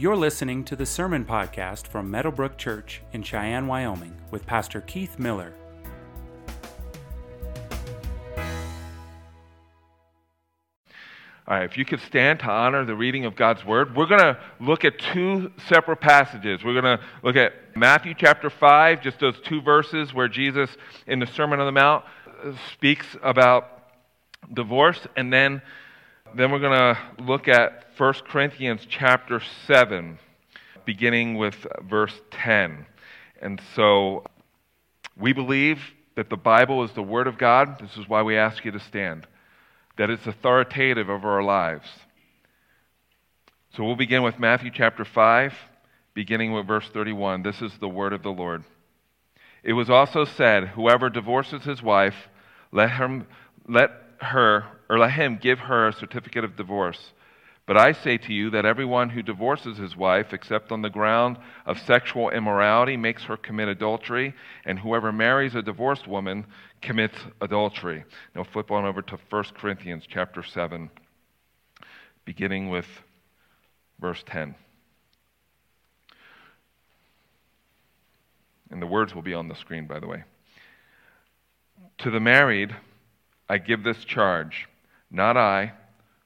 You're listening to the Sermon Podcast from Meadowbrook Church in Cheyenne, Wyoming, with Pastor Keith Miller. All right, if you could stand to honor the reading of God's Word, we're going to look at two separate passages. We're going to look at Matthew chapter 5, just those two verses where Jesus, in the Sermon on the Mount, speaks about divorce, and then, then we're going to look at 1 Corinthians chapter 7, beginning with verse 10. And so we believe that the Bible is the Word of God. This is why we ask you to stand that it's authoritative over our lives. So we'll begin with Matthew chapter 5, beginning with verse 31. This is the word of the Lord. It was also said, Whoever divorces his wife, let, him, let her or let him give her a certificate of divorce. But I say to you that everyone who divorces his wife, except on the ground of sexual immorality, makes her commit adultery, and whoever marries a divorced woman commits adultery. Now flip on over to 1 Corinthians chapter 7, beginning with verse 10. And the words will be on the screen, by the way. To the married, I give this charge, not I,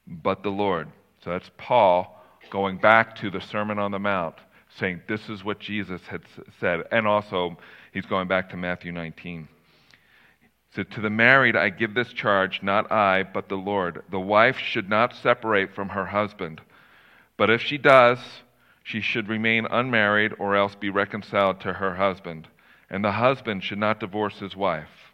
but the Lord. So that's Paul going back to the Sermon on the Mount, saying this is what Jesus had said. And also, he's going back to Matthew 19. So to the married, I give this charge, not I, but the Lord. The wife should not separate from her husband. But if she does, she should remain unmarried or else be reconciled to her husband. And the husband should not divorce his wife.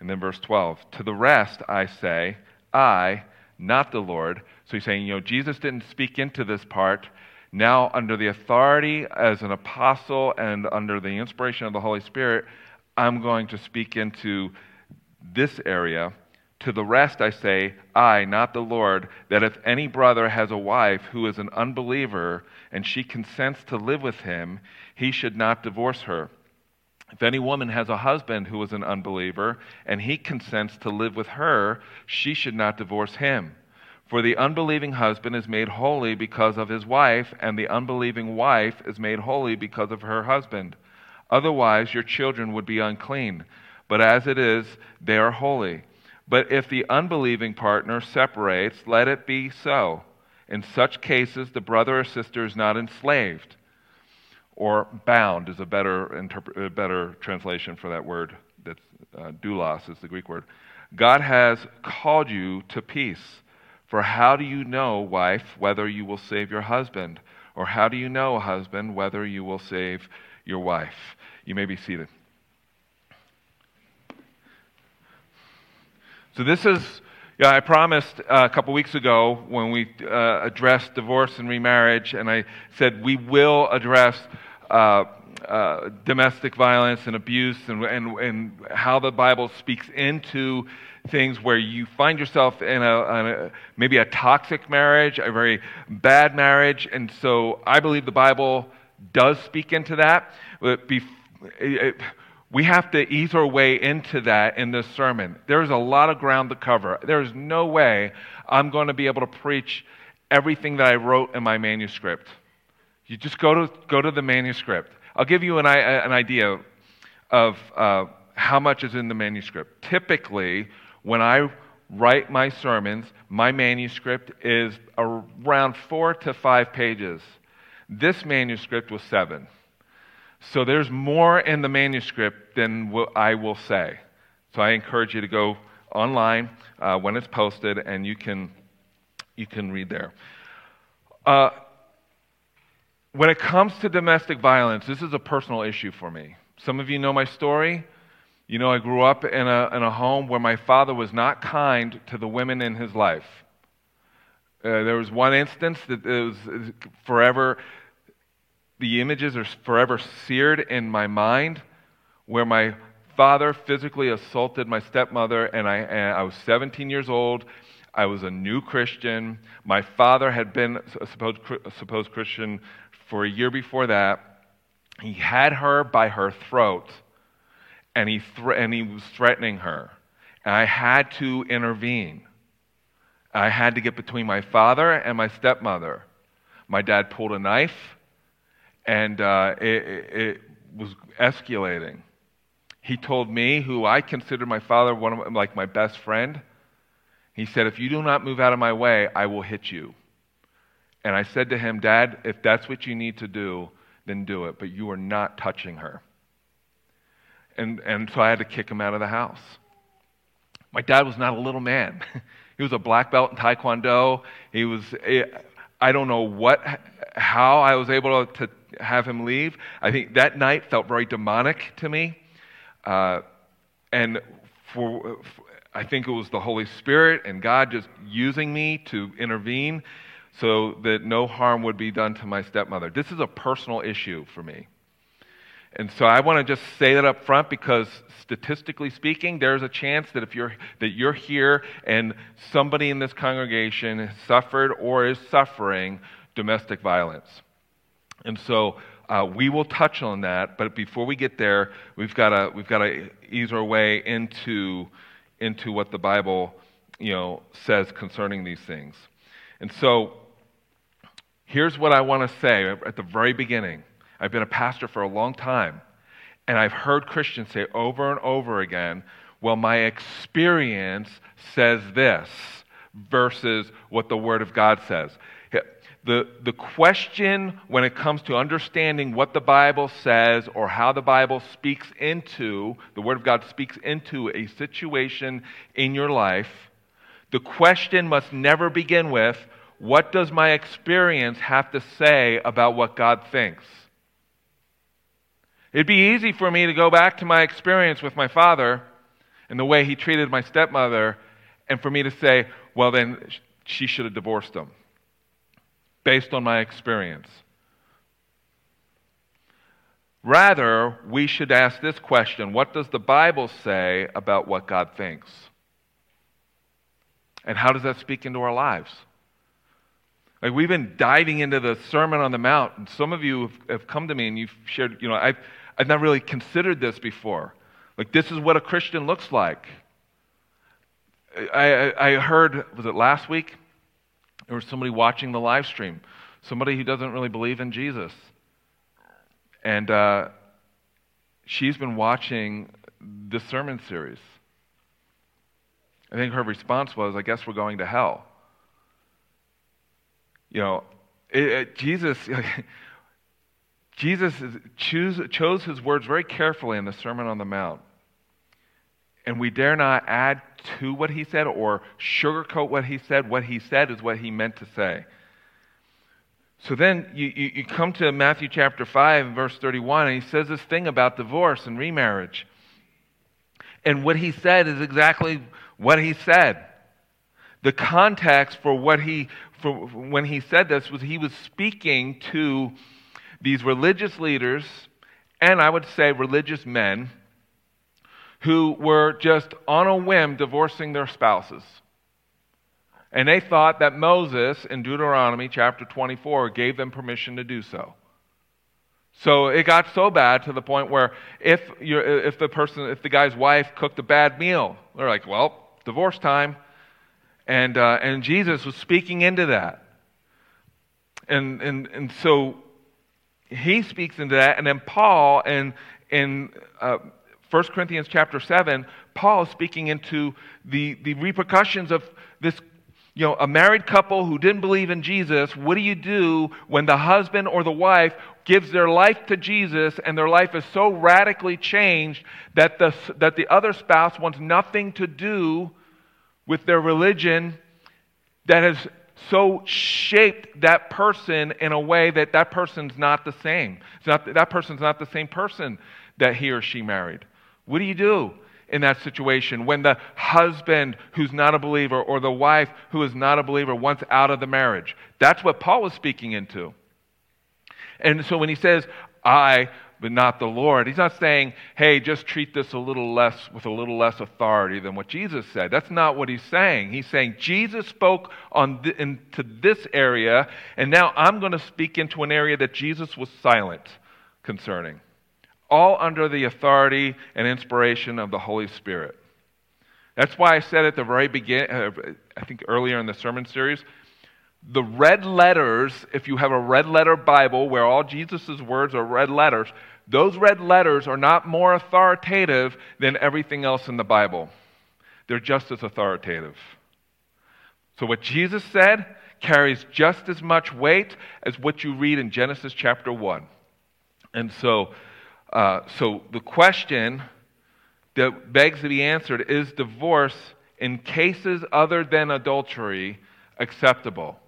And then verse 12 To the rest, I say, I, not the Lord. So he's saying, you know, Jesus didn't speak into this part. Now, under the authority as an apostle and under the inspiration of the Holy Spirit, I'm going to speak into this area. To the rest, I say, I, not the Lord, that if any brother has a wife who is an unbeliever and she consents to live with him, he should not divorce her. If any woman has a husband who is an unbeliever and he consents to live with her, she should not divorce him. For the unbelieving husband is made holy because of his wife, and the unbelieving wife is made holy because of her husband. Otherwise, your children would be unclean. But as it is, they are holy. But if the unbelieving partner separates, let it be so. In such cases, the brother or sister is not enslaved, or bound is a better, interpre- a better translation for that word. That's uh, doulos is the Greek word. God has called you to peace. For how do you know, wife, whether you will save your husband? Or how do you know, husband, whether you will save your wife? You may be seated. So, this is, yeah, I promised uh, a couple weeks ago when we uh, addressed divorce and remarriage, and I said we will address. Uh, uh, domestic violence and abuse and, and, and how the Bible speaks into things where you find yourself in a, a, maybe a toxic marriage, a very bad marriage, and so I believe the Bible does speak into that. Be, it, we have to ease our way into that in this sermon. There's a lot of ground to cover. There's no way I'm going to be able to preach everything that I wrote in my manuscript. You just go to, go to the manuscript. I'll give you an, an idea of uh, how much is in the manuscript. Typically, when I write my sermons, my manuscript is around four to five pages. This manuscript was seven. So there's more in the manuscript than what I will say. So I encourage you to go online uh, when it's posted and you can, you can read there. Uh, when it comes to domestic violence, this is a personal issue for me. Some of you know my story. You know, I grew up in a, in a home where my father was not kind to the women in his life. Uh, there was one instance that was forever, the images are forever seared in my mind where my father physically assaulted my stepmother, and I, and I was 17 years old. I was a new Christian. My father had been a supposed, supposed Christian for a year before that. He had her by her throat and he, th- and he was threatening her. And I had to intervene. I had to get between my father and my stepmother. my dad pulled a knife, and uh, it, it was escalating. He told me, who I considered my father, one of like my best friend, he said, If you do not move out of my way, I will hit you. And I said to him, Dad, if that's what you need to do, then do it. But you are not touching her. And, and so I had to kick him out of the house. My dad was not a little man. he was a black belt in Taekwondo. He was, eh, I don't know what, how I was able to have him leave. I think that night felt very demonic to me. Uh, and for, I think it was the Holy Spirit and God just using me to intervene so that no harm would be done to my stepmother. This is a personal issue for me. And so I want to just say that up front because statistically speaking, there's a chance that if you're that you're here and somebody in this congregation has suffered or is suffering domestic violence. And so uh, we will touch on that, but before we get there, we've got to we've got to ease our way into into what the Bible you know says concerning these things. And so here's what I want to say at the very beginning. I've been a pastor for a long time, and I've heard Christians say over and over again, well, my experience says this versus what the Word of God says. The, the question when it comes to understanding what the Bible says or how the Bible speaks into, the Word of God speaks into a situation in your life, the question must never begin with, what does my experience have to say about what God thinks? It'd be easy for me to go back to my experience with my father and the way he treated my stepmother, and for me to say, well, then she should have divorced him based on my experience. Rather, we should ask this question What does the Bible say about what God thinks? And how does that speak into our lives? Like we've been diving into the Sermon on the Mount, and some of you have, have come to me and you've shared, you know, I've, I've not really considered this before. Like, this is what a Christian looks like. I, I, I heard, was it last week? There was somebody watching the live stream, somebody who doesn't really believe in Jesus. And uh, she's been watching this sermon series. I think her response was, I guess we're going to hell. You know, it, it, Jesus, Jesus choose, chose his words very carefully in the Sermon on the Mount. And we dare not add to what he said or sugarcoat what he said. What he said is what he meant to say. So then you, you, you come to Matthew chapter 5, verse 31, and he says this thing about divorce and remarriage. And what he said is exactly what he said. The context for what he for when he said this was he was speaking to these religious leaders and I would say religious men who were just on a whim divorcing their spouses. And they thought that Moses in Deuteronomy chapter 24 gave them permission to do so. So it got so bad to the point where if, if the person, if the guy's wife cooked a bad meal, they're like, well, divorce time. And, uh, and Jesus was speaking into that. And, and, and so he speaks into that. And then Paul, in, in uh, 1 Corinthians chapter 7, Paul is speaking into the, the repercussions of this, you know, a married couple who didn't believe in Jesus. What do you do when the husband or the wife gives their life to Jesus and their life is so radically changed that the, that the other spouse wants nothing to do with their religion that has so shaped that person in a way that that person's not the same. It's not, that person's not the same person that he or she married. What do you do in that situation when the husband who's not a believer or the wife who is not a believer wants out of the marriage? That's what Paul was speaking into. And so when he says, I but not the Lord. He's not saying, hey, just treat this a little less with a little less authority than what Jesus said. That's not what he's saying. He's saying Jesus spoke on into this area, and now I'm going to speak into an area that Jesus was silent concerning. All under the authority and inspiration of the Holy Spirit. That's why I said at the very beginning, uh, I think earlier in the sermon series, the red letters, if you have a red letter Bible where all Jesus' words are red letters, those red letters are not more authoritative than everything else in the Bible. They're just as authoritative. So, what Jesus said carries just as much weight as what you read in Genesis chapter 1. And so, uh, so the question that begs to be answered is divorce in cases other than adultery acceptable?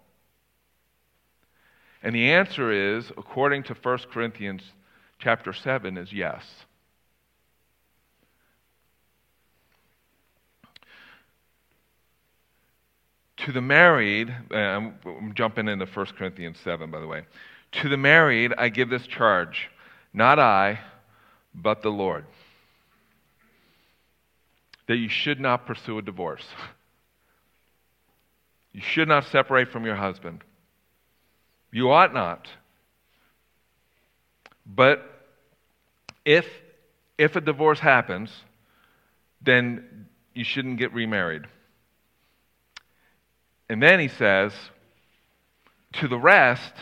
And the answer is, according to 1 Corinthians chapter 7, is yes. To the married, uh, I'm, I'm jumping into 1 Corinthians 7, by the way. To the married, I give this charge, not I, but the Lord, that you should not pursue a divorce. You should not separate from your husband. You ought not. But if, if a divorce happens, then you shouldn't get remarried. And then he says, To the rest,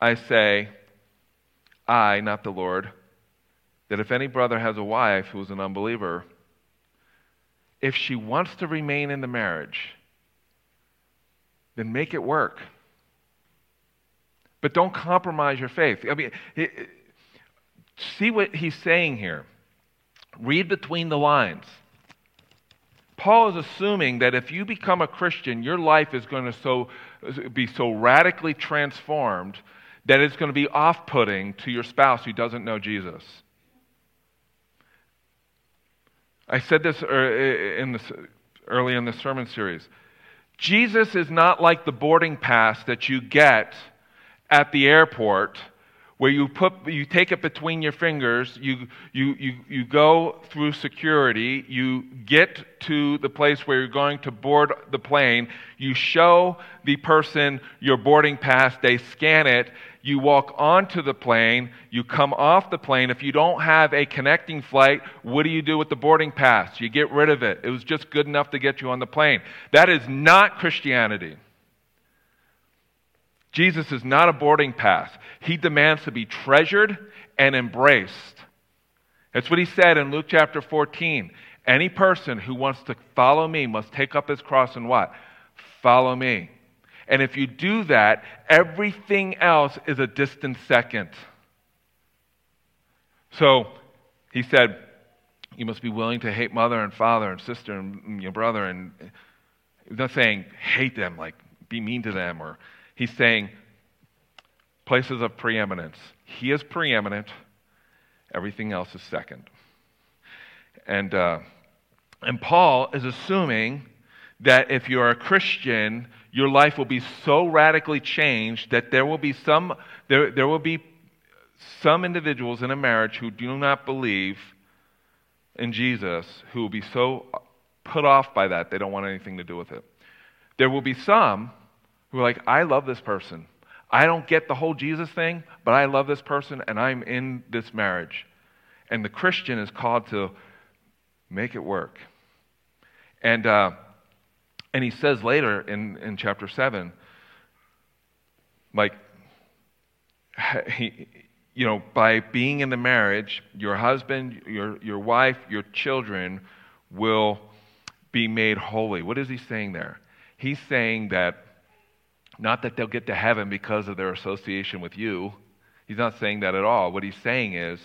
I say, I, not the Lord, that if any brother has a wife who is an unbeliever, if she wants to remain in the marriage, then make it work. But don't compromise your faith. I mean, see what he's saying here. Read between the lines. Paul is assuming that if you become a Christian, your life is going to so, be so radically transformed that it's going to be off putting to your spouse who doesn't know Jesus. I said this er, in this, early in the sermon series. Jesus is not like the boarding pass that you get at the airport where you put you take it between your fingers you, you, you, you go through security you get to the place where you're going to board the plane you show the person your boarding pass they scan it you walk onto the plane you come off the plane. If you don't have a connecting flight what do you do with the boarding pass? You get rid of it. It was just good enough to get you on the plane. That is not christianity Jesus is not a boarding pass. He demands to be treasured and embraced. That's what he said in Luke chapter 14. Any person who wants to follow me must take up his cross and what? Follow me. And if you do that, everything else is a distant second. So he said, You must be willing to hate mother and father and sister and mm, your brother. And he's not saying hate them, like be mean to them or He's saying places of preeminence. He is preeminent, everything else is second. And, uh, and Paul is assuming that if you're a Christian, your life will be so radically changed that there will be some, there, there will be some individuals in a marriage who do not believe in Jesus who will be so put off by that they don't want anything to do with it. There will be some who are like, I love this person. I don't get the whole Jesus thing, but I love this person and I'm in this marriage. And the Christian is called to make it work. And, uh, and he says later in, in chapter 7, like, he, you know, by being in the marriage, your husband, your, your wife, your children will be made holy. What is he saying there? He's saying that not that they'll get to heaven because of their association with you. He's not saying that at all. What he's saying is,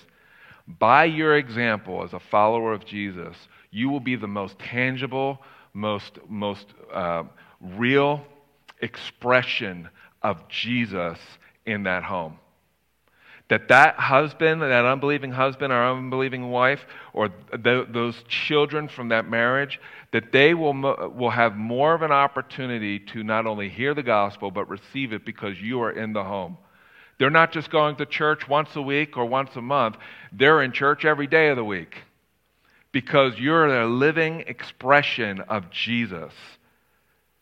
by your example as a follower of Jesus, you will be the most tangible, most, most uh, real expression of Jesus in that home that that husband, that unbelieving husband or unbelieving wife, or th- those children from that marriage, that they will, mo- will have more of an opportunity to not only hear the gospel, but receive it because you are in the home. They're not just going to church once a week or once a month, they're in church every day of the week because you're a living expression of Jesus.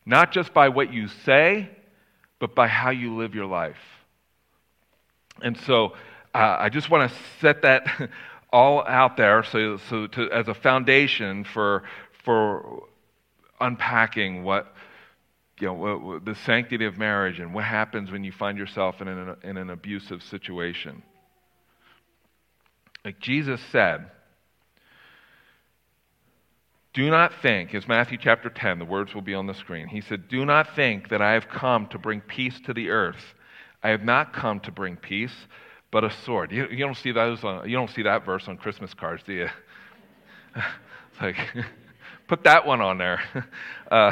Not just by what you say, but by how you live your life. And so uh, I just want to set that all out there so, so to, as a foundation for, for unpacking what, you know, the sanctity of marriage and what happens when you find yourself in an, in an abusive situation. Like Jesus said, do not think, as Matthew chapter 10, the words will be on the screen. He said, Do not think that I have come to bring peace to the earth. I have not come to bring peace, but a sword. You, you don't see those on, you don't see that verse on Christmas cards, do you? it's like, put that one on there. Uh,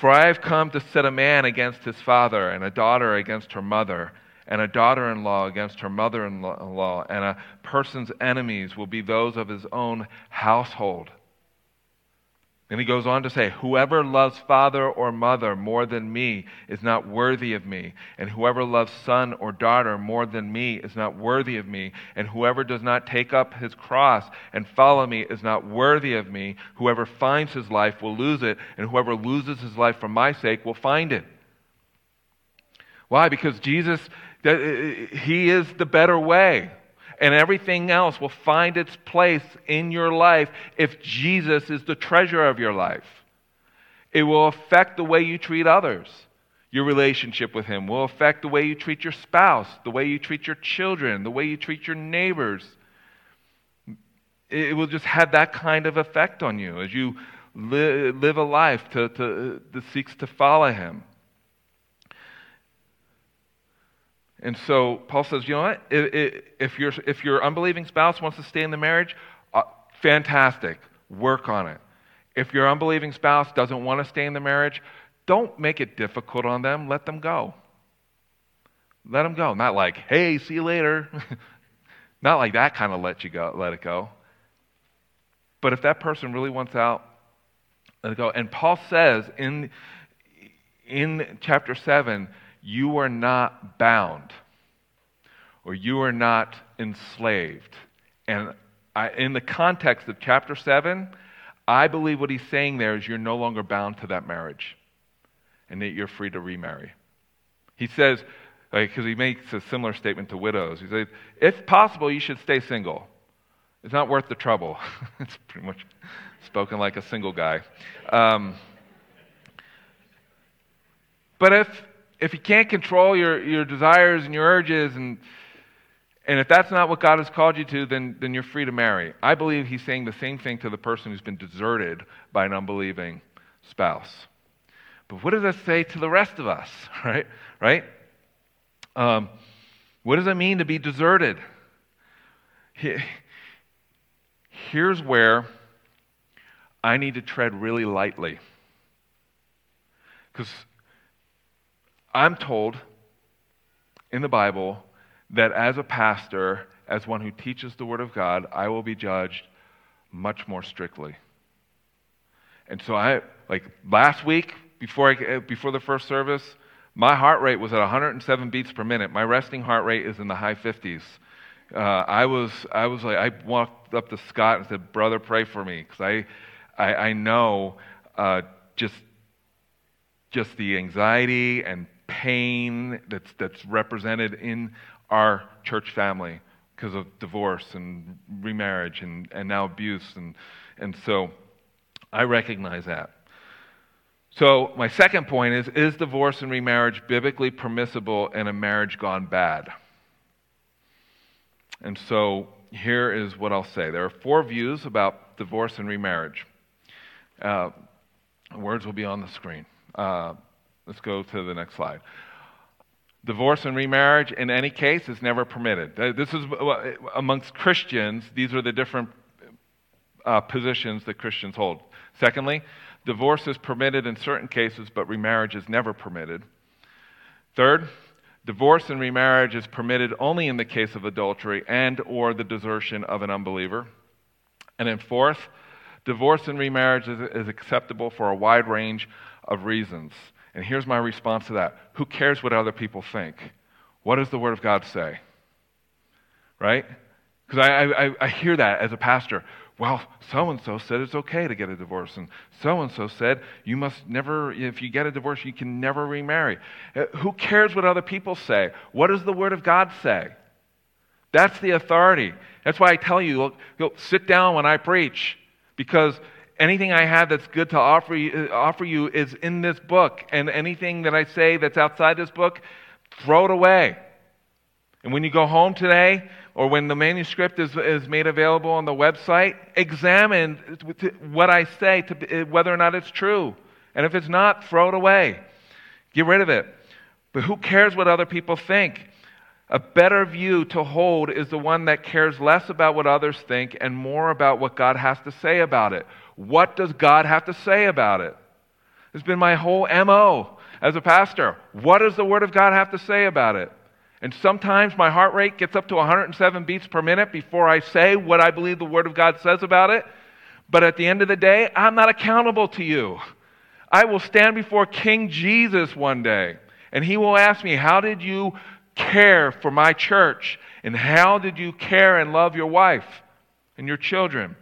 For I have come to set a man against his father, and a daughter against her mother, and a daughter in law against her mother in law, and a person's enemies will be those of his own household. And he goes on to say, Whoever loves father or mother more than me is not worthy of me. And whoever loves son or daughter more than me is not worthy of me. And whoever does not take up his cross and follow me is not worthy of me. Whoever finds his life will lose it. And whoever loses his life for my sake will find it. Why? Because Jesus, he is the better way and everything else will find its place in your life if Jesus is the treasure of your life. It will affect the way you treat others. Your relationship with Him will affect the way you treat your spouse, the way you treat your children, the way you treat your neighbors. It will just have that kind of effect on you as you live a life to, to, that seeks to follow Him. And so Paul says, you know what? If, your, if your unbelieving spouse wants to stay in the marriage, uh, fantastic. Work on it. If your unbelieving spouse doesn't want to stay in the marriage, don't make it difficult on them. Let them go. Let them go. Not like, hey, see you later. Not like that kind of let you go, let it go. But if that person really wants out, let it go. And Paul says in, in chapter 7, you are not bound or you are not enslaved. And I, in the context of chapter 7, I believe what he's saying there is you're no longer bound to that marriage and that you're free to remarry. He says, because like, he makes a similar statement to widows. He says, if possible, you should stay single. It's not worth the trouble. it's pretty much spoken like a single guy. Um, but if if you can't control your, your desires and your urges, and, and if that's not what God has called you to, then, then you're free to marry. I believe he's saying the same thing to the person who's been deserted by an unbelieving spouse. But what does that say to the rest of us, right? Right? Um, what does it mean to be deserted? Here's where I need to tread really lightly. Because I'm told in the Bible that as a pastor, as one who teaches the Word of God, I will be judged much more strictly. And so I, like last week, before, I, before the first service, my heart rate was at 107 beats per minute. My resting heart rate is in the high 50s. Uh, I was, I was like, I walked up to Scott and said, "Brother, pray for me," because I, I, I, know uh, just, just the anxiety and pain that's, that's represented in our church family because of divorce and remarriage and, and now abuse. And, and so I recognize that. So, my second point is Is divorce and remarriage biblically permissible in a marriage gone bad? And so, here is what I'll say there are four views about divorce and remarriage. Uh, words will be on the screen. Uh, Let's go to the next slide. Divorce and remarriage, in any case, is never permitted. This is amongst Christians, these are the different uh, positions that Christians hold. Secondly, divorce is permitted in certain cases, but remarriage is never permitted. Third, divorce and remarriage is permitted only in the case of adultery and or the desertion of an unbeliever. And then fourth, divorce and remarriage is, is acceptable for a wide range of reasons. And here's my response to that Who cares what other people think? What does the Word of God say? Right? Because I, I, I hear that as a pastor. Well, so and so said it's okay to get a divorce, and so and so said you must never, if you get a divorce, you can never remarry. Uh, who cares what other people say? What does the Word of God say? That's the authority. That's why I tell you, look, sit down when I preach, because anything I have that's good to offer you, uh, offer you is in this book. And anything that I say that's outside this book, throw it away. And when you go home today, or when the manuscript is, is made available on the website, examine what I say to uh, whether or not it's true. And if it's not, throw it away. Get rid of it. But who cares what other people think? A better view to hold is the one that cares less about what others think and more about what God has to say about it. What does God have to say about it? It's been my whole MO as a pastor. What does the Word of God have to say about it? And sometimes my heart rate gets up to 107 beats per minute before I say what I believe the Word of God says about it. But at the end of the day, I'm not accountable to you. I will stand before King Jesus one day, and he will ask me, How did you care for my church? And how did you care and love your wife and your children?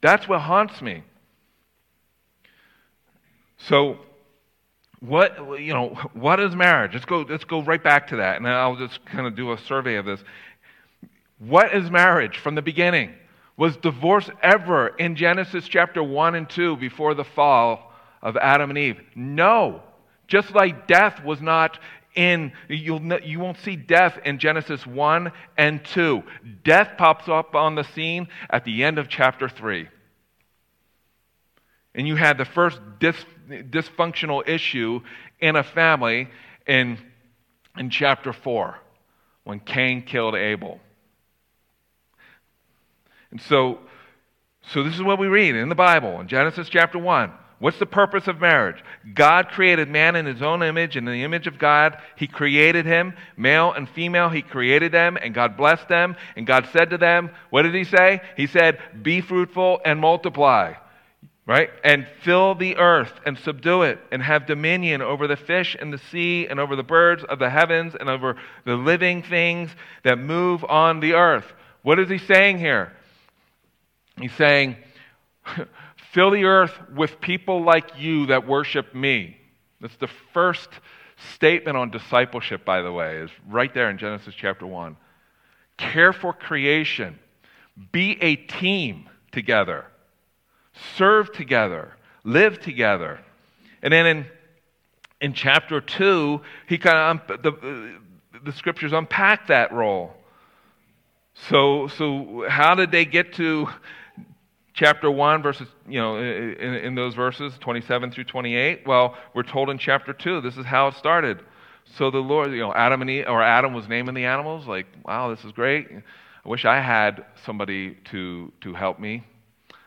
That's what haunts me. So, what you know, what is marriage? Let's go. Let's go right back to that, and I'll just kind of do a survey of this. What is marriage from the beginning? Was divorce ever in Genesis chapter one and two before the fall of Adam and Eve? No. Just like death was not in you'll you won't see death in Genesis 1 and 2. Death pops up on the scene at the end of chapter 3. And you had the first dis, dysfunctional issue in a family in, in chapter 4 when Cain killed Abel. And so, so this is what we read in the Bible in Genesis chapter 1. What's the purpose of marriage? God created man in his own image. In the image of God, he created him. Male and female, he created them, and God blessed them. And God said to them, What did he say? He said, Be fruitful and multiply right? And fill the earth and subdue it and have dominion over the fish in the sea and over the birds of the heavens and over the living things that move on the earth. What is he saying here? He's saying, fill the earth with people like you that worship me. That's the first statement on discipleship, by the way, is right there in Genesis chapter 1. Care for creation, be a team together serve together, live together. And then in, in chapter 2, he kind of, the, the scriptures unpack that role. So, so how did they get to chapter 1 verses you know in, in, those verses 27 through 28 well we're told in chapter 2 this is how it started. So the lord you know adam and eve or adam was naming the animals like wow this is great. I wish i had somebody to to help me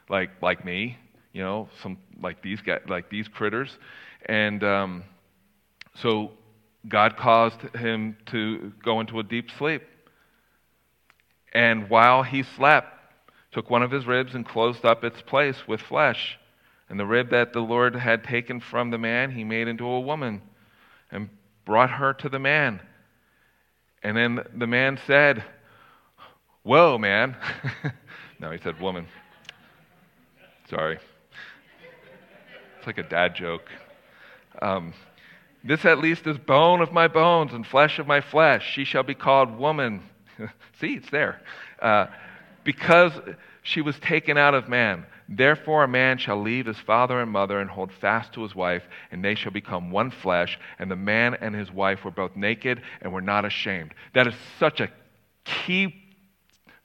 like like me, you know, some like these guys, like these critters, and um, so God caused him to go into a deep sleep. And while he slept, took one of his ribs and closed up its place with flesh. And the rib that the Lord had taken from the man, he made into a woman and brought her to the man. And then the man said, Whoa, man. no, he said, Woman. Sorry. It's like a dad joke. Um, this at least is bone of my bones and flesh of my flesh. She shall be called woman. See, it's there. Uh, because she was taken out of man. Therefore, a man shall leave his father and mother and hold fast to his wife, and they shall become one flesh. And the man and his wife were both naked and were not ashamed. That is such a key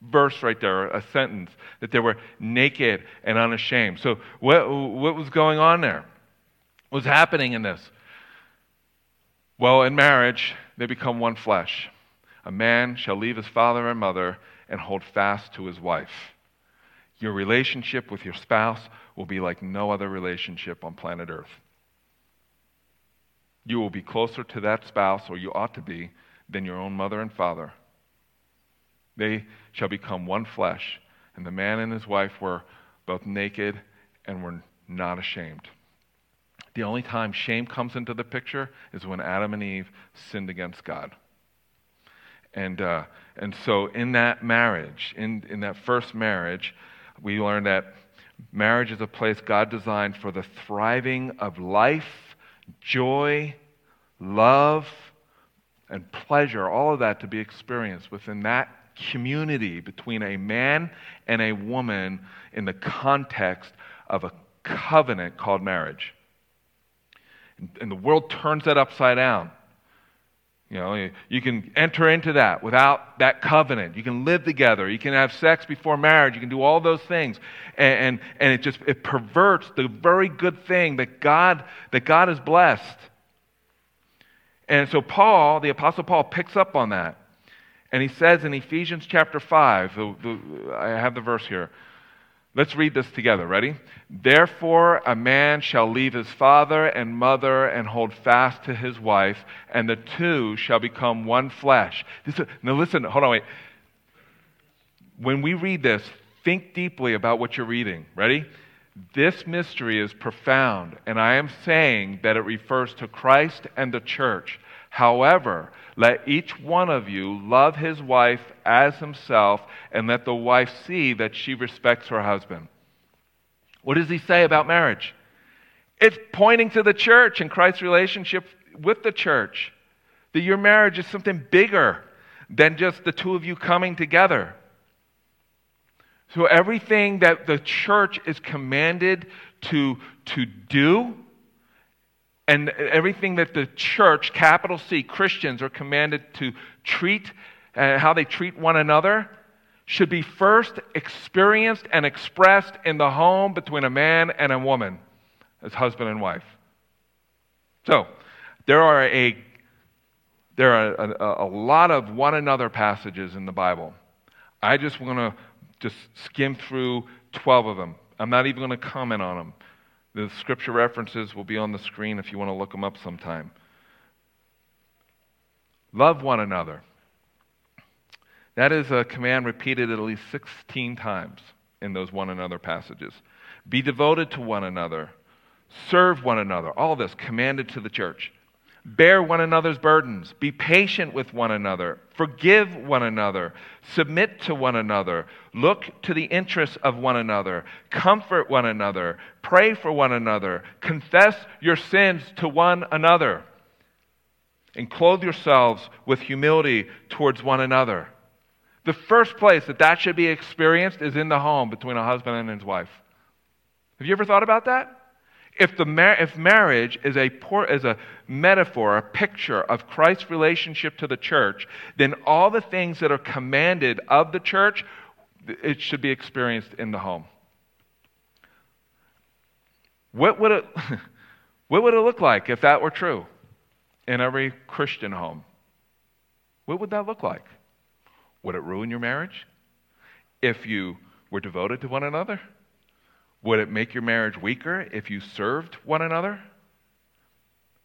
verse right there, a sentence, that they were naked and unashamed. So, what, what was going on there? What was happening in this? Well, in marriage, they become one flesh. A man shall leave his father and mother and hold fast to his wife. Your relationship with your spouse will be like no other relationship on planet Earth. You will be closer to that spouse, or you ought to be, than your own mother and father. They shall become one flesh. And the man and his wife were both naked and were not ashamed. The only time shame comes into the picture is when Adam and Eve sinned against God. And, uh, and so, in that marriage, in, in that first marriage, we learn that marriage is a place God designed for the thriving of life, joy, love, and pleasure, all of that to be experienced within that community between a man and a woman in the context of a covenant called marriage. And the world turns that upside down. You know, you can enter into that without that covenant. You can live together. You can have sex before marriage. You can do all those things. And, and, and it just it perverts the very good thing that God, that God has blessed. And so Paul, the Apostle Paul, picks up on that. And he says in Ephesians chapter 5, the, the, I have the verse here. Let's read this together. Ready? Therefore, a man shall leave his father and mother and hold fast to his wife, and the two shall become one flesh. This, now, listen, hold on, wait. When we read this, think deeply about what you're reading. Ready? This mystery is profound, and I am saying that it refers to Christ and the church. However, let each one of you love his wife as himself, and let the wife see that she respects her husband. What does he say about marriage? It's pointing to the church and Christ's relationship with the church. That your marriage is something bigger than just the two of you coming together. So, everything that the church is commanded to, to do, and everything that the church, capital C, Christians, are commanded to treat, uh, how they treat one another, should be first experienced and expressed in the home between a man and a woman, as husband and wife. So, there are a there are a, a lot of one another passages in the Bible. I just want to just skim through 12 of them. I'm not even going to comment on them. The scripture references will be on the screen if you want to look them up sometime. Love one another. That is a command repeated at least 16 times in those one another passages. Be devoted to one another. Serve one another. All this commanded to the church. Bear one another's burdens. Be patient with one another. Forgive one another. Submit to one another. Look to the interests of one another. Comfort one another. Pray for one another. Confess your sins to one another. And clothe yourselves with humility towards one another. The first place that that should be experienced is in the home between a husband and his wife. Have you ever thought about that? If, the mar- if marriage is a, por- is a metaphor, a picture of Christ's relationship to the church, then all the things that are commanded of the church, it should be experienced in the home. What would it, what would it look like if that were true in every Christian home? What would that look like? Would it ruin your marriage if you were devoted to one another? Would it make your marriage weaker if you served one another?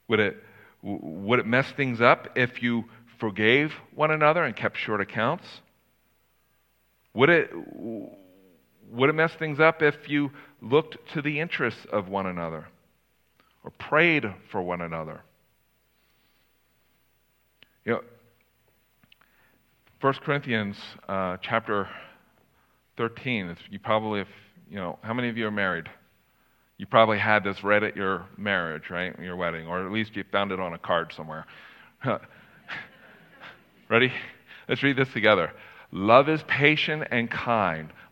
Would it, would it mess things up if you forgave one another and kept short accounts? Would it, would it mess things up if you looked to the interests of one another or prayed for one another? You know, 1 Corinthians uh, chapter 13, you probably have you know, how many of you are married? You probably had this read at your marriage, right? Your wedding, or at least you found it on a card somewhere. Ready? Let's read this together. Love is patient and kind.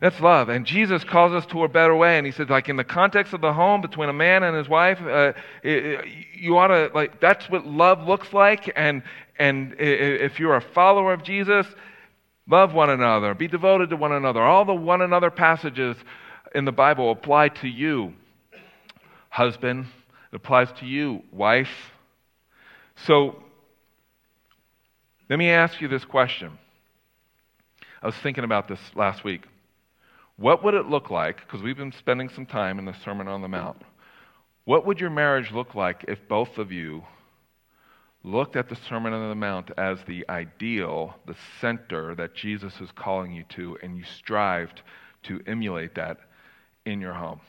That's love. And Jesus calls us to a better way. And he says, like, in the context of the home between a man and his wife, uh, you ought to, like, that's what love looks like. And, and if you're a follower of Jesus, love one another, be devoted to one another. All the one another passages in the Bible apply to you, husband. It applies to you, wife. So, let me ask you this question. I was thinking about this last week. What would it look like? Because we've been spending some time in the Sermon on the Mount. What would your marriage look like if both of you looked at the Sermon on the Mount as the ideal, the center that Jesus is calling you to, and you strived to emulate that in your home?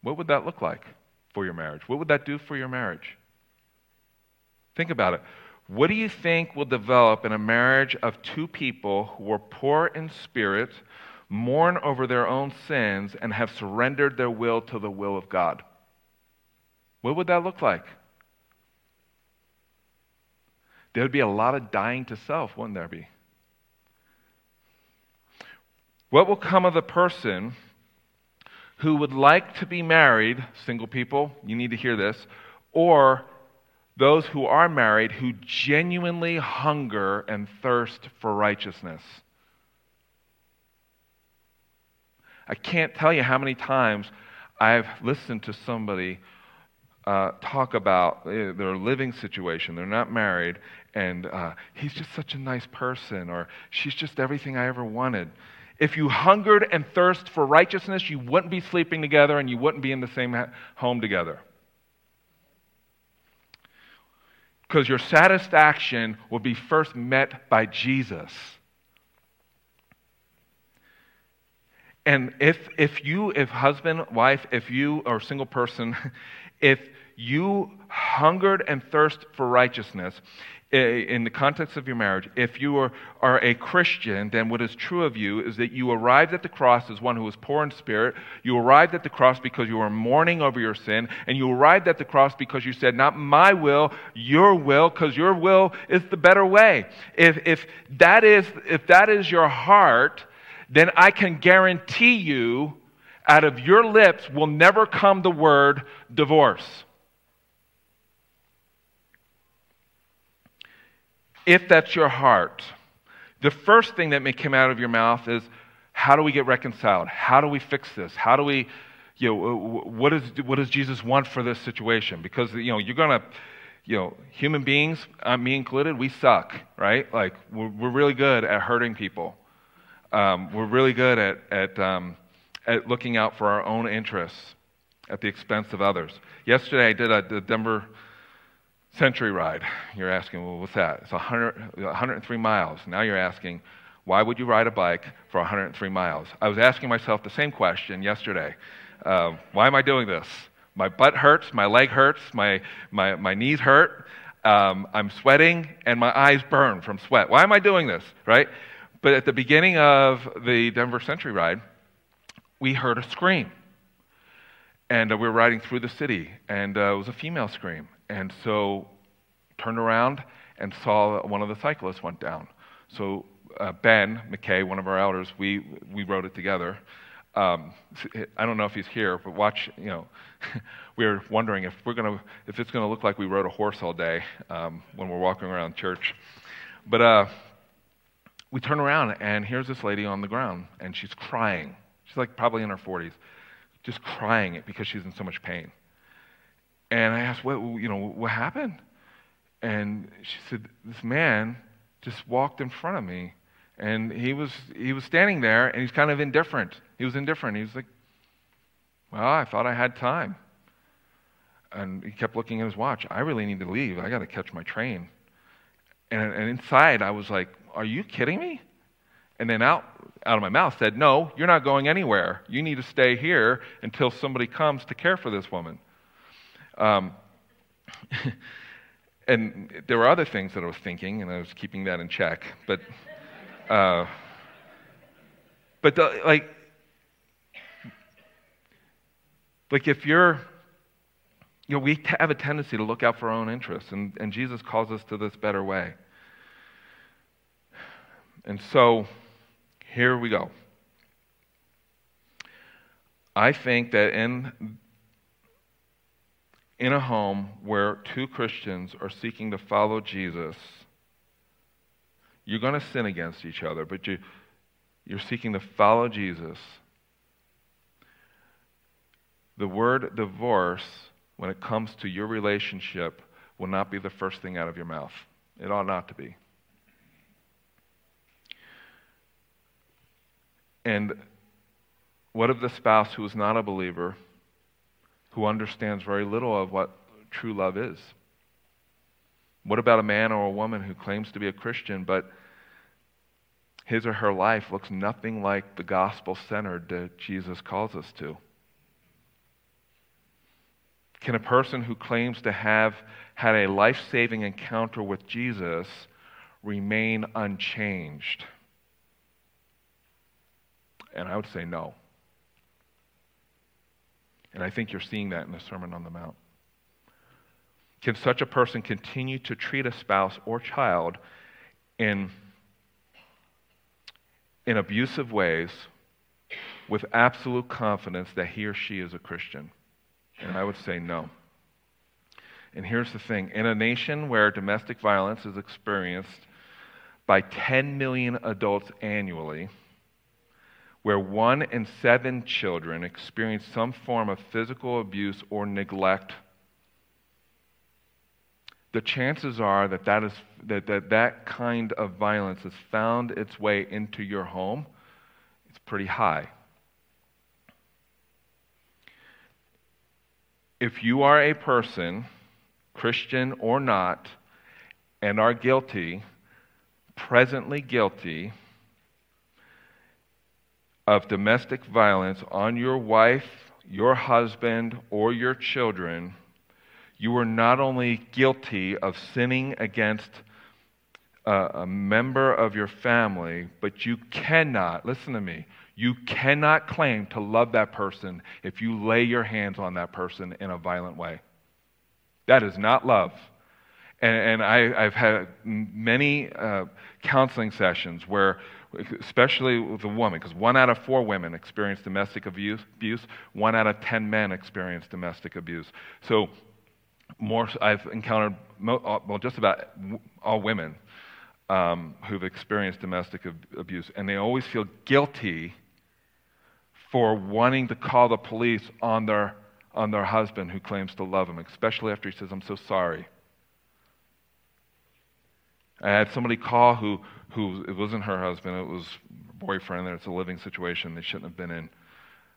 What would that look like for your marriage? What would that do for your marriage? Think about it. What do you think will develop in a marriage of two people who are poor in spirit, mourn over their own sins, and have surrendered their will to the will of God? What would that look like? There would be a lot of dying to self, wouldn't there be? What will come of the person who would like to be married, single people, you need to hear this, or those who are married who genuinely hunger and thirst for righteousness. I can't tell you how many times I've listened to somebody uh, talk about uh, their living situation. They're not married, and uh, he's just such a nice person, or she's just everything I ever wanted. If you hungered and thirst for righteousness, you wouldn't be sleeping together and you wouldn't be in the same home together. Because your satisfaction will be first met by Jesus. And if, if you, if husband, wife, if you are a single person, if you hungered and thirst for righteousness, eh, in the context of your marriage, if you are, are, a Christian, then what is true of you is that you arrived at the cross as one who was poor in spirit. You arrived at the cross because you were mourning over your sin. And you arrived at the cross because you said, Not my will, your will, because your will is the better way. If, if, that is, if that is your heart, then I can guarantee you out of your lips will never come the word divorce. if that's your heart, the first thing that may come out of your mouth is, how do we get reconciled? How do we fix this? How do we, you know, what, is, what does Jesus want for this situation? Because, you know, you're going to, you know, human beings, uh, me included, we suck, right? Like, we're, we're really good at hurting people. Um, we're really good at, at, um, at looking out for our own interests at the expense of others. Yesterday, I did a, the Denver Century ride. You're asking, well, what's that? It's 100, 103 miles. Now you're asking, why would you ride a bike for 103 miles? I was asking myself the same question yesterday. Uh, why am I doing this? My butt hurts, my leg hurts, my, my, my knees hurt, um, I'm sweating, and my eyes burn from sweat. Why am I doing this, right? But at the beginning of the Denver Century ride, we heard a scream. And uh, we were riding through the city, and uh, it was a female scream. And so turned around and saw one of the cyclists went down. So uh, Ben McKay, one of our elders, we, we wrote it together. Um, I don't know if he's here, but watch, you know, we were wondering if we're going to, if it's going to look like we rode a horse all day um, when we're walking around church. But uh, we turn around and here's this lady on the ground and she's crying. She's like probably in her 40s, just crying it because she's in so much pain. And I asked, what, you know, what happened? And she said, this man just walked in front of me. And he was, he was standing there, and he's kind of indifferent. He was indifferent. He was like, well, I thought I had time. And he kept looking at his watch. I really need to leave. I got to catch my train. And, and inside, I was like, are you kidding me? And then out, out of my mouth said, no, you're not going anywhere. You need to stay here until somebody comes to care for this woman. Um, and there were other things that I was thinking, and I was keeping that in check. But, uh, but the, like, like if you're, you know, we have a tendency to look out for our own interests, and, and Jesus calls us to this better way. And so, here we go. I think that in in a home where two Christians are seeking to follow Jesus, you're going to sin against each other, but you, you're seeking to follow Jesus. The word divorce, when it comes to your relationship, will not be the first thing out of your mouth. It ought not to be. And what of the spouse who is not a believer? who understands very little of what true love is? What about a man or a woman who claims to be a Christian, but his or her life looks nothing like the gospel centered that Jesus calls us to? Can a person who claims to have had a life saving encounter with Jesus remain unchanged? And I would say no. And I think you're seeing that in the Sermon on the Mount. Can such a person continue to treat a spouse or child in, in abusive ways with absolute confidence that he or she is a Christian? And I would say no. And here's the thing in a nation where domestic violence is experienced by 10 million adults annually, where one in seven children experience some form of physical abuse or neglect, the chances are that that, is, that, that that kind of violence has found its way into your home. It's pretty high. If you are a person, Christian or not, and are guilty, presently guilty, of domestic violence on your wife, your husband, or your children, you are not only guilty of sinning against a, a, member of your family, but you cannot, listen to me, you cannot claim to love that person if you lay your hands on that person in a violent way. That is not love. And, and I, have had many uh, counseling sessions where especially with a woman, because one out of four women experience domestic abuse, one out of ten men experience domestic abuse. So, more I've encountered uh, well just about all women um, who've experienced domestic abuse, and they always feel guilty for wanting to call the police on their on their husband who claims to love them, especially after he says, "I'm so sorry." I had somebody call who who it wasn't her husband, it was boyfriend, and it's a living situation they shouldn't have been in.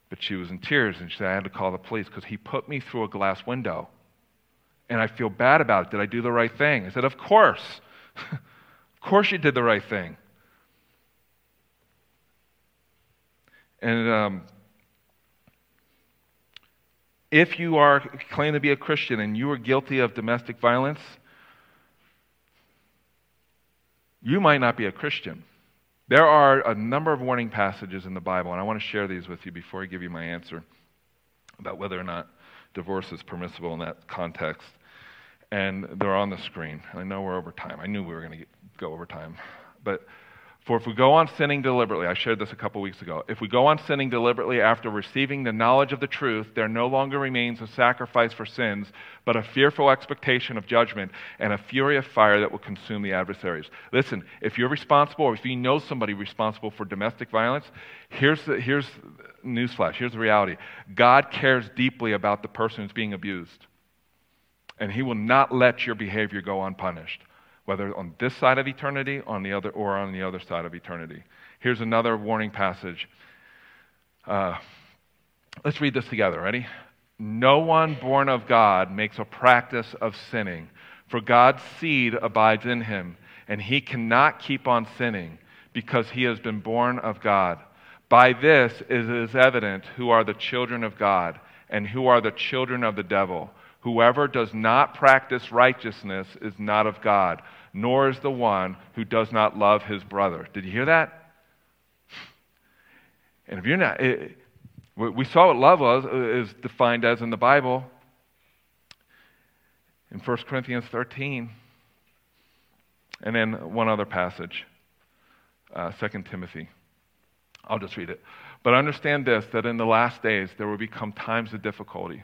But she was in tears, and she said, I had to call the police because he put me through a glass window. And I feel bad about it. Did I do the right thing? I said, Of course. of course you did the right thing. And um, if you are claim to be a Christian and you are guilty of domestic violence, you might not be a Christian. There are a number of warning passages in the Bible, and I want to share these with you before I give you my answer about whether or not divorce is permissible in that context. And they're on the screen. I know we're over time. I knew we were going to go over time. But for if we go on sinning deliberately, I shared this a couple weeks ago. If we go on sinning deliberately after receiving the knowledge of the truth, there no longer remains a sacrifice for sins, but a fearful expectation of judgment and a fury of fire that will consume the adversaries. Listen, if you're responsible or if you know somebody responsible for domestic violence, here's the here's newsflash, here's the reality. God cares deeply about the person who's being abused. And he will not let your behavior go unpunished whether on this side of eternity on the other, or on the other side of eternity. Here's another warning passage. Uh, let's read this together. Ready? No one born of God makes a practice of sinning, for God's seed abides in him, and he cannot keep on sinning because he has been born of God. By this it is evident who are the children of God and who are the children of the devil. Whoever does not practice righteousness is not of God, nor is the one who does not love his brother. Did you hear that? And if you're not, it, we saw what love was, is defined as in the Bible in 1 Corinthians 13. And then one other passage, uh, 2 Timothy. I'll just read it. But understand this that in the last days there will become times of difficulty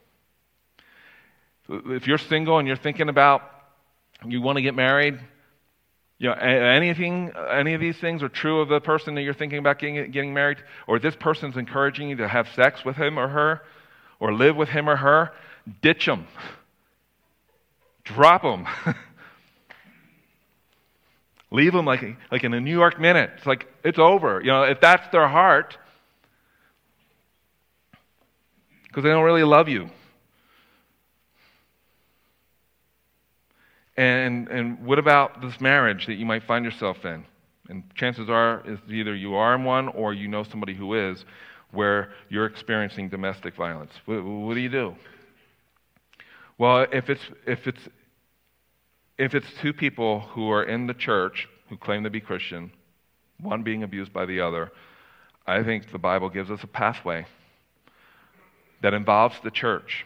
If you're single and you're thinking about you want to get married, you know, anything, any of these things are true of the person that you're thinking about getting, getting married, or this person's encouraging you to have sex with him or her, or live with him or her, ditch them. Drop them. Leave them like, like in a New York minute. It's like, it's over. You know, if that's their heart, because they don't really love you. And, and what about this marriage that you might find yourself in? And chances are, is either you are in one or you know somebody who is, where you're experiencing domestic violence. What, what do you do? Well, if it's, if, it's, if it's two people who are in the church who claim to be Christian, one being abused by the other, I think the Bible gives us a pathway that involves the church.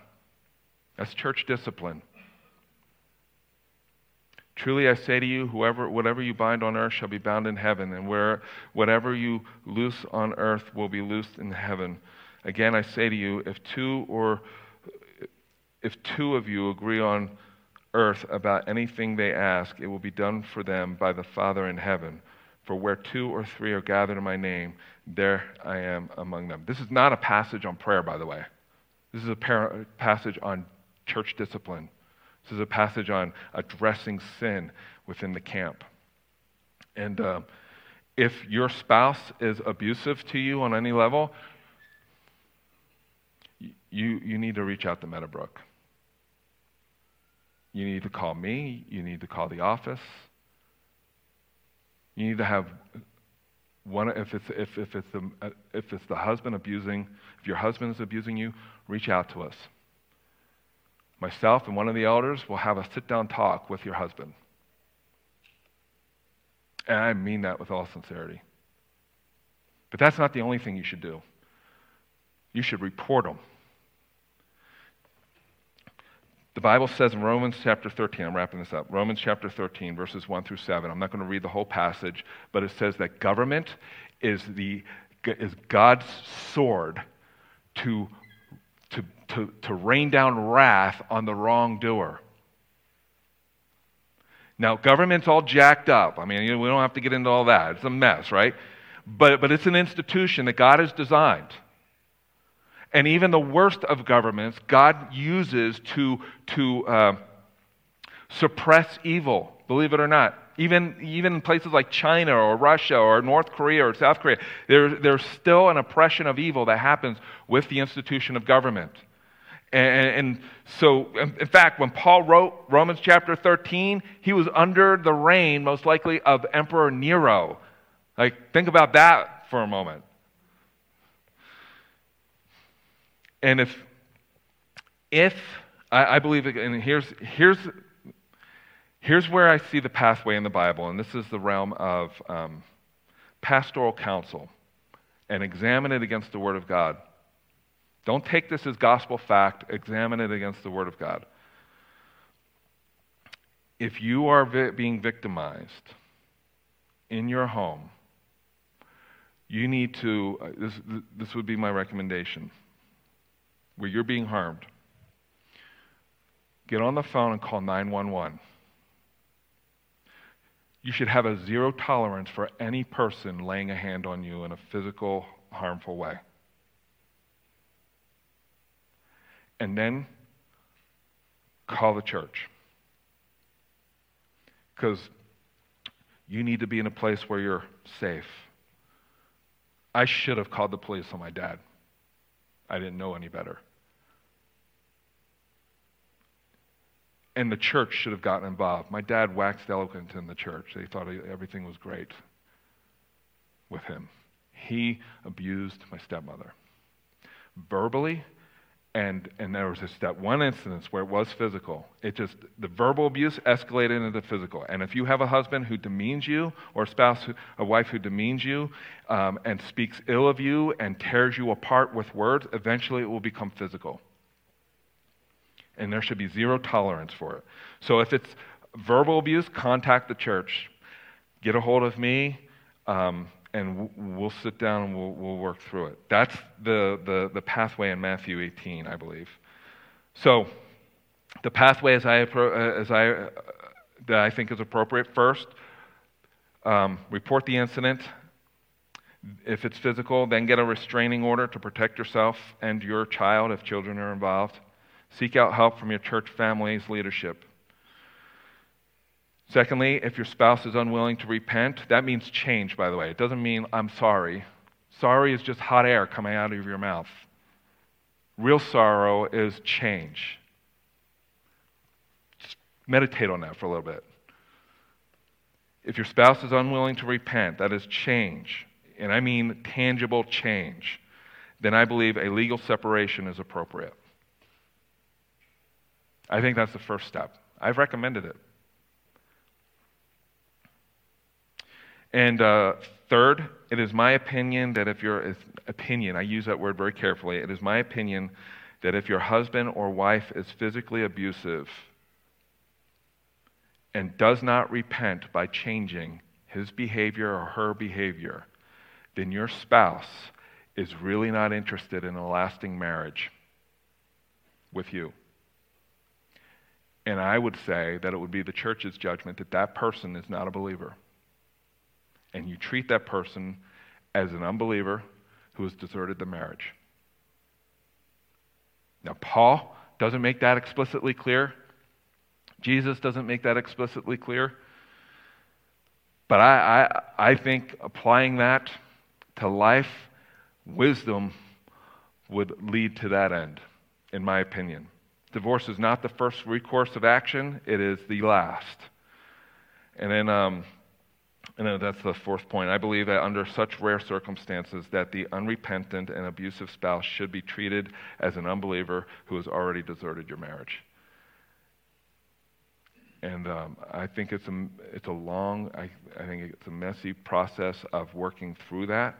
That's church discipline. Truly I say to you, whoever, whatever you bind on earth shall be bound in heaven, and where, whatever you loose on earth will be loosed in heaven. Again, I say to you, if two or if two of you agree on earth about anything they ask, it will be done for them by the Father in heaven. For where two or three are gathered in my name, there I am among them. This is not a passage on prayer, by the way. This is a par- passage on church discipline. This is a passage on addressing sin within the camp. And uh, if your spouse is abusive to you on any level, you, you need to reach out to Meadowbrook. You need to call me. You need to call the office. You need to have one. If it's if, if it's the if it's the husband abusing, if your husband is abusing you, reach out to us myself and one of the elders will have a sit down talk with your husband. And I mean that with all sincerity. But that's not the only thing you should do. You should report them. The Bible says in Romans chapter 13, I'm wrapping this up, Romans chapter 13, verses 1 through 7. I'm not going to read the whole passage, but it says that government is, the, is God's sword to to, to, to rain down wrath on the wrongdoer. Now, government's all jacked up. I mean, you know, we don't have to get into all that. It's a mess, right? But, but it's an institution that God has designed. And even the worst of governments, God uses to, to uh, suppress evil, believe it or not. Even, even in places like China or Russia or North Korea or South Korea, there, there's still an oppression of evil that happens with the institution of government. And, and, so, in fact, when Paul wrote Romans chapter 13, he was under the reign, most likely, of Emperor Nero. Like, think about that for a moment. And if, if I, I believe, and here's, here's Here's where I see the pathway in the Bible, and this is the realm of um, pastoral counsel, and examine it against the Word of God. Don't take this as gospel fact, examine it against the Word of God. If you are vi- being victimized in your home, you need to, uh, this, this would be my recommendation, where you're being harmed, get on the phone and call 911 you should have a zero tolerance for any person laying a hand on you in a physical, harmful way. And then call the church. Because you need to be in a place where you're safe. I should have called the police on my dad. I didn't know any better. And the church should have gotten involved. My dad waxed eloquent in the church. They thought everything was great with him. He abused my stepmother verbally, and, and there was just that one instance where it was physical. It just, the verbal abuse escalated into physical. And if you have a husband who demeans you, or a spouse, a wife who demeans you, um, and speaks ill of you and tears you apart with words, eventually it will become physical and there should be zero tolerance for it. So if it's verbal abuse, contact the church. get a hold of me, um, and we'll sit down and we'll, we'll work through it. That's the, the, the pathway in Matthew 18, I believe. So, the pathway as I, as I, that I think is appropriate first, um, report the incident. If it's physical, then get a restraining order to protect yourself and your child if children are involved. Seek out help from your church family's leadership. Secondly, if your spouse is unwilling to repent, that means change, by the way. It doesn't mean I'm sorry. Sorry is just hot air coming out of your mouth. Real sorrow is change. Just meditate on that for a little bit. If your spouse is unwilling to repent, that is change, and I mean tangible change, then I believe a legal separation is appropriate. I think that's the first step. I've recommended it. And uh, third, it is my opinion that if your opinion, I use that word very carefully, it is my opinion that if your husband or wife is physically abusive and does not repent by changing his behavior or her behavior, then your spouse is really not interested in a lasting marriage with you. And I would say that it would be the church's judgment that that person is not a believer and you treat that person as an unbeliever who has deserted the marriage. Now, Paul doesn't make that explicitly clear. Jesus doesn't make that explicitly clear. But I, I, I think applying that to life, wisdom would lead to that end, in my opinion. Divorce is not the first recourse of action, it is the last. And then um, and that's the fourth point. I believe that under such rare circumstances that the unrepentant and abusive spouse should be treated as an unbeliever who has already deserted your marriage. And um, I think it's a, it's a long, I, I think it's a messy process of working through that.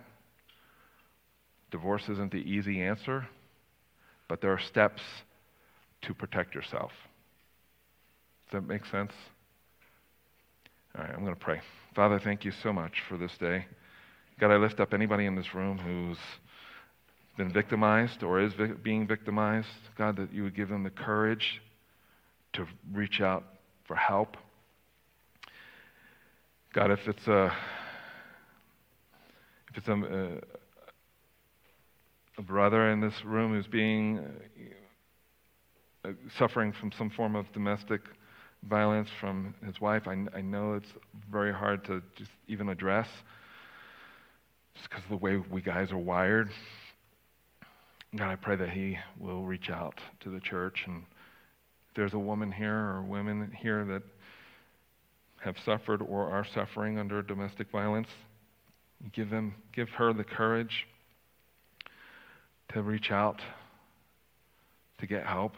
Divorce isn't the easy answer, but there are steps to protect yourself. Does that make sense? All right, I'm going to pray. Father, thank you so much for this day. God, I lift up anybody in this room who's been victimized or is being victimized. God, that you would give them the courage to reach out for help. God, if it's a if it's a, a, a brother in this room who's being Uh, suffering from some form of domestic violence from his wife. I, I know it's very hard to just even address just because of the way we guys are wired. God, I pray that he will reach out to the church. And if there's a woman here or women here that have suffered or are suffering under domestic violence, give them, give her the courage to reach out, to get help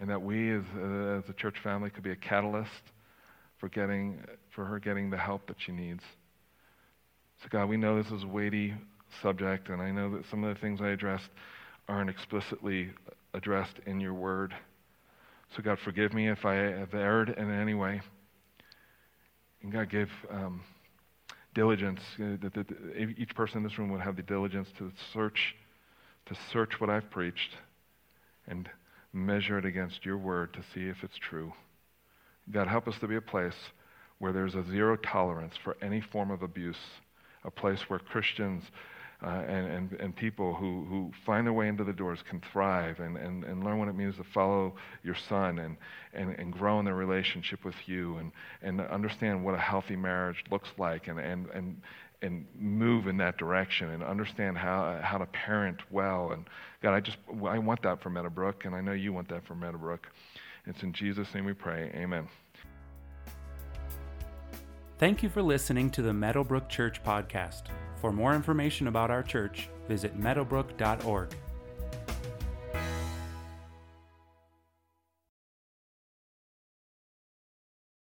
and that we as, uh, as a church family could be a catalyst for, getting, for her getting the help that she needs. So, God, we know this is a weighty subject, and I know that some of the things I addressed aren't explicitly addressed in your word. So, God, forgive me if I have erred in any way. And God, give um, diligence, uh, that, that each person in this room would have the diligence to search, to search what I've preached and measure it against your word to see if it's true. God, help us to be a place where there's a zero tolerance for any form of abuse, a place where Christians uh, and, and, and people who, who find their way into the doors can thrive and, and, and learn what it means to follow your son and, and, and grow in their relationship with you and, and understand what a healthy marriage looks like and, and, and, and move in that direction and understand how, how to parent well. And God, I just, I want that for Meadowbrook, and I know you want that for Meadowbrook. It's in Jesus' name we pray. Amen. Thank you for listening to the Meadowbrook Church podcast. For more information about our church, visit meadowbrook.org.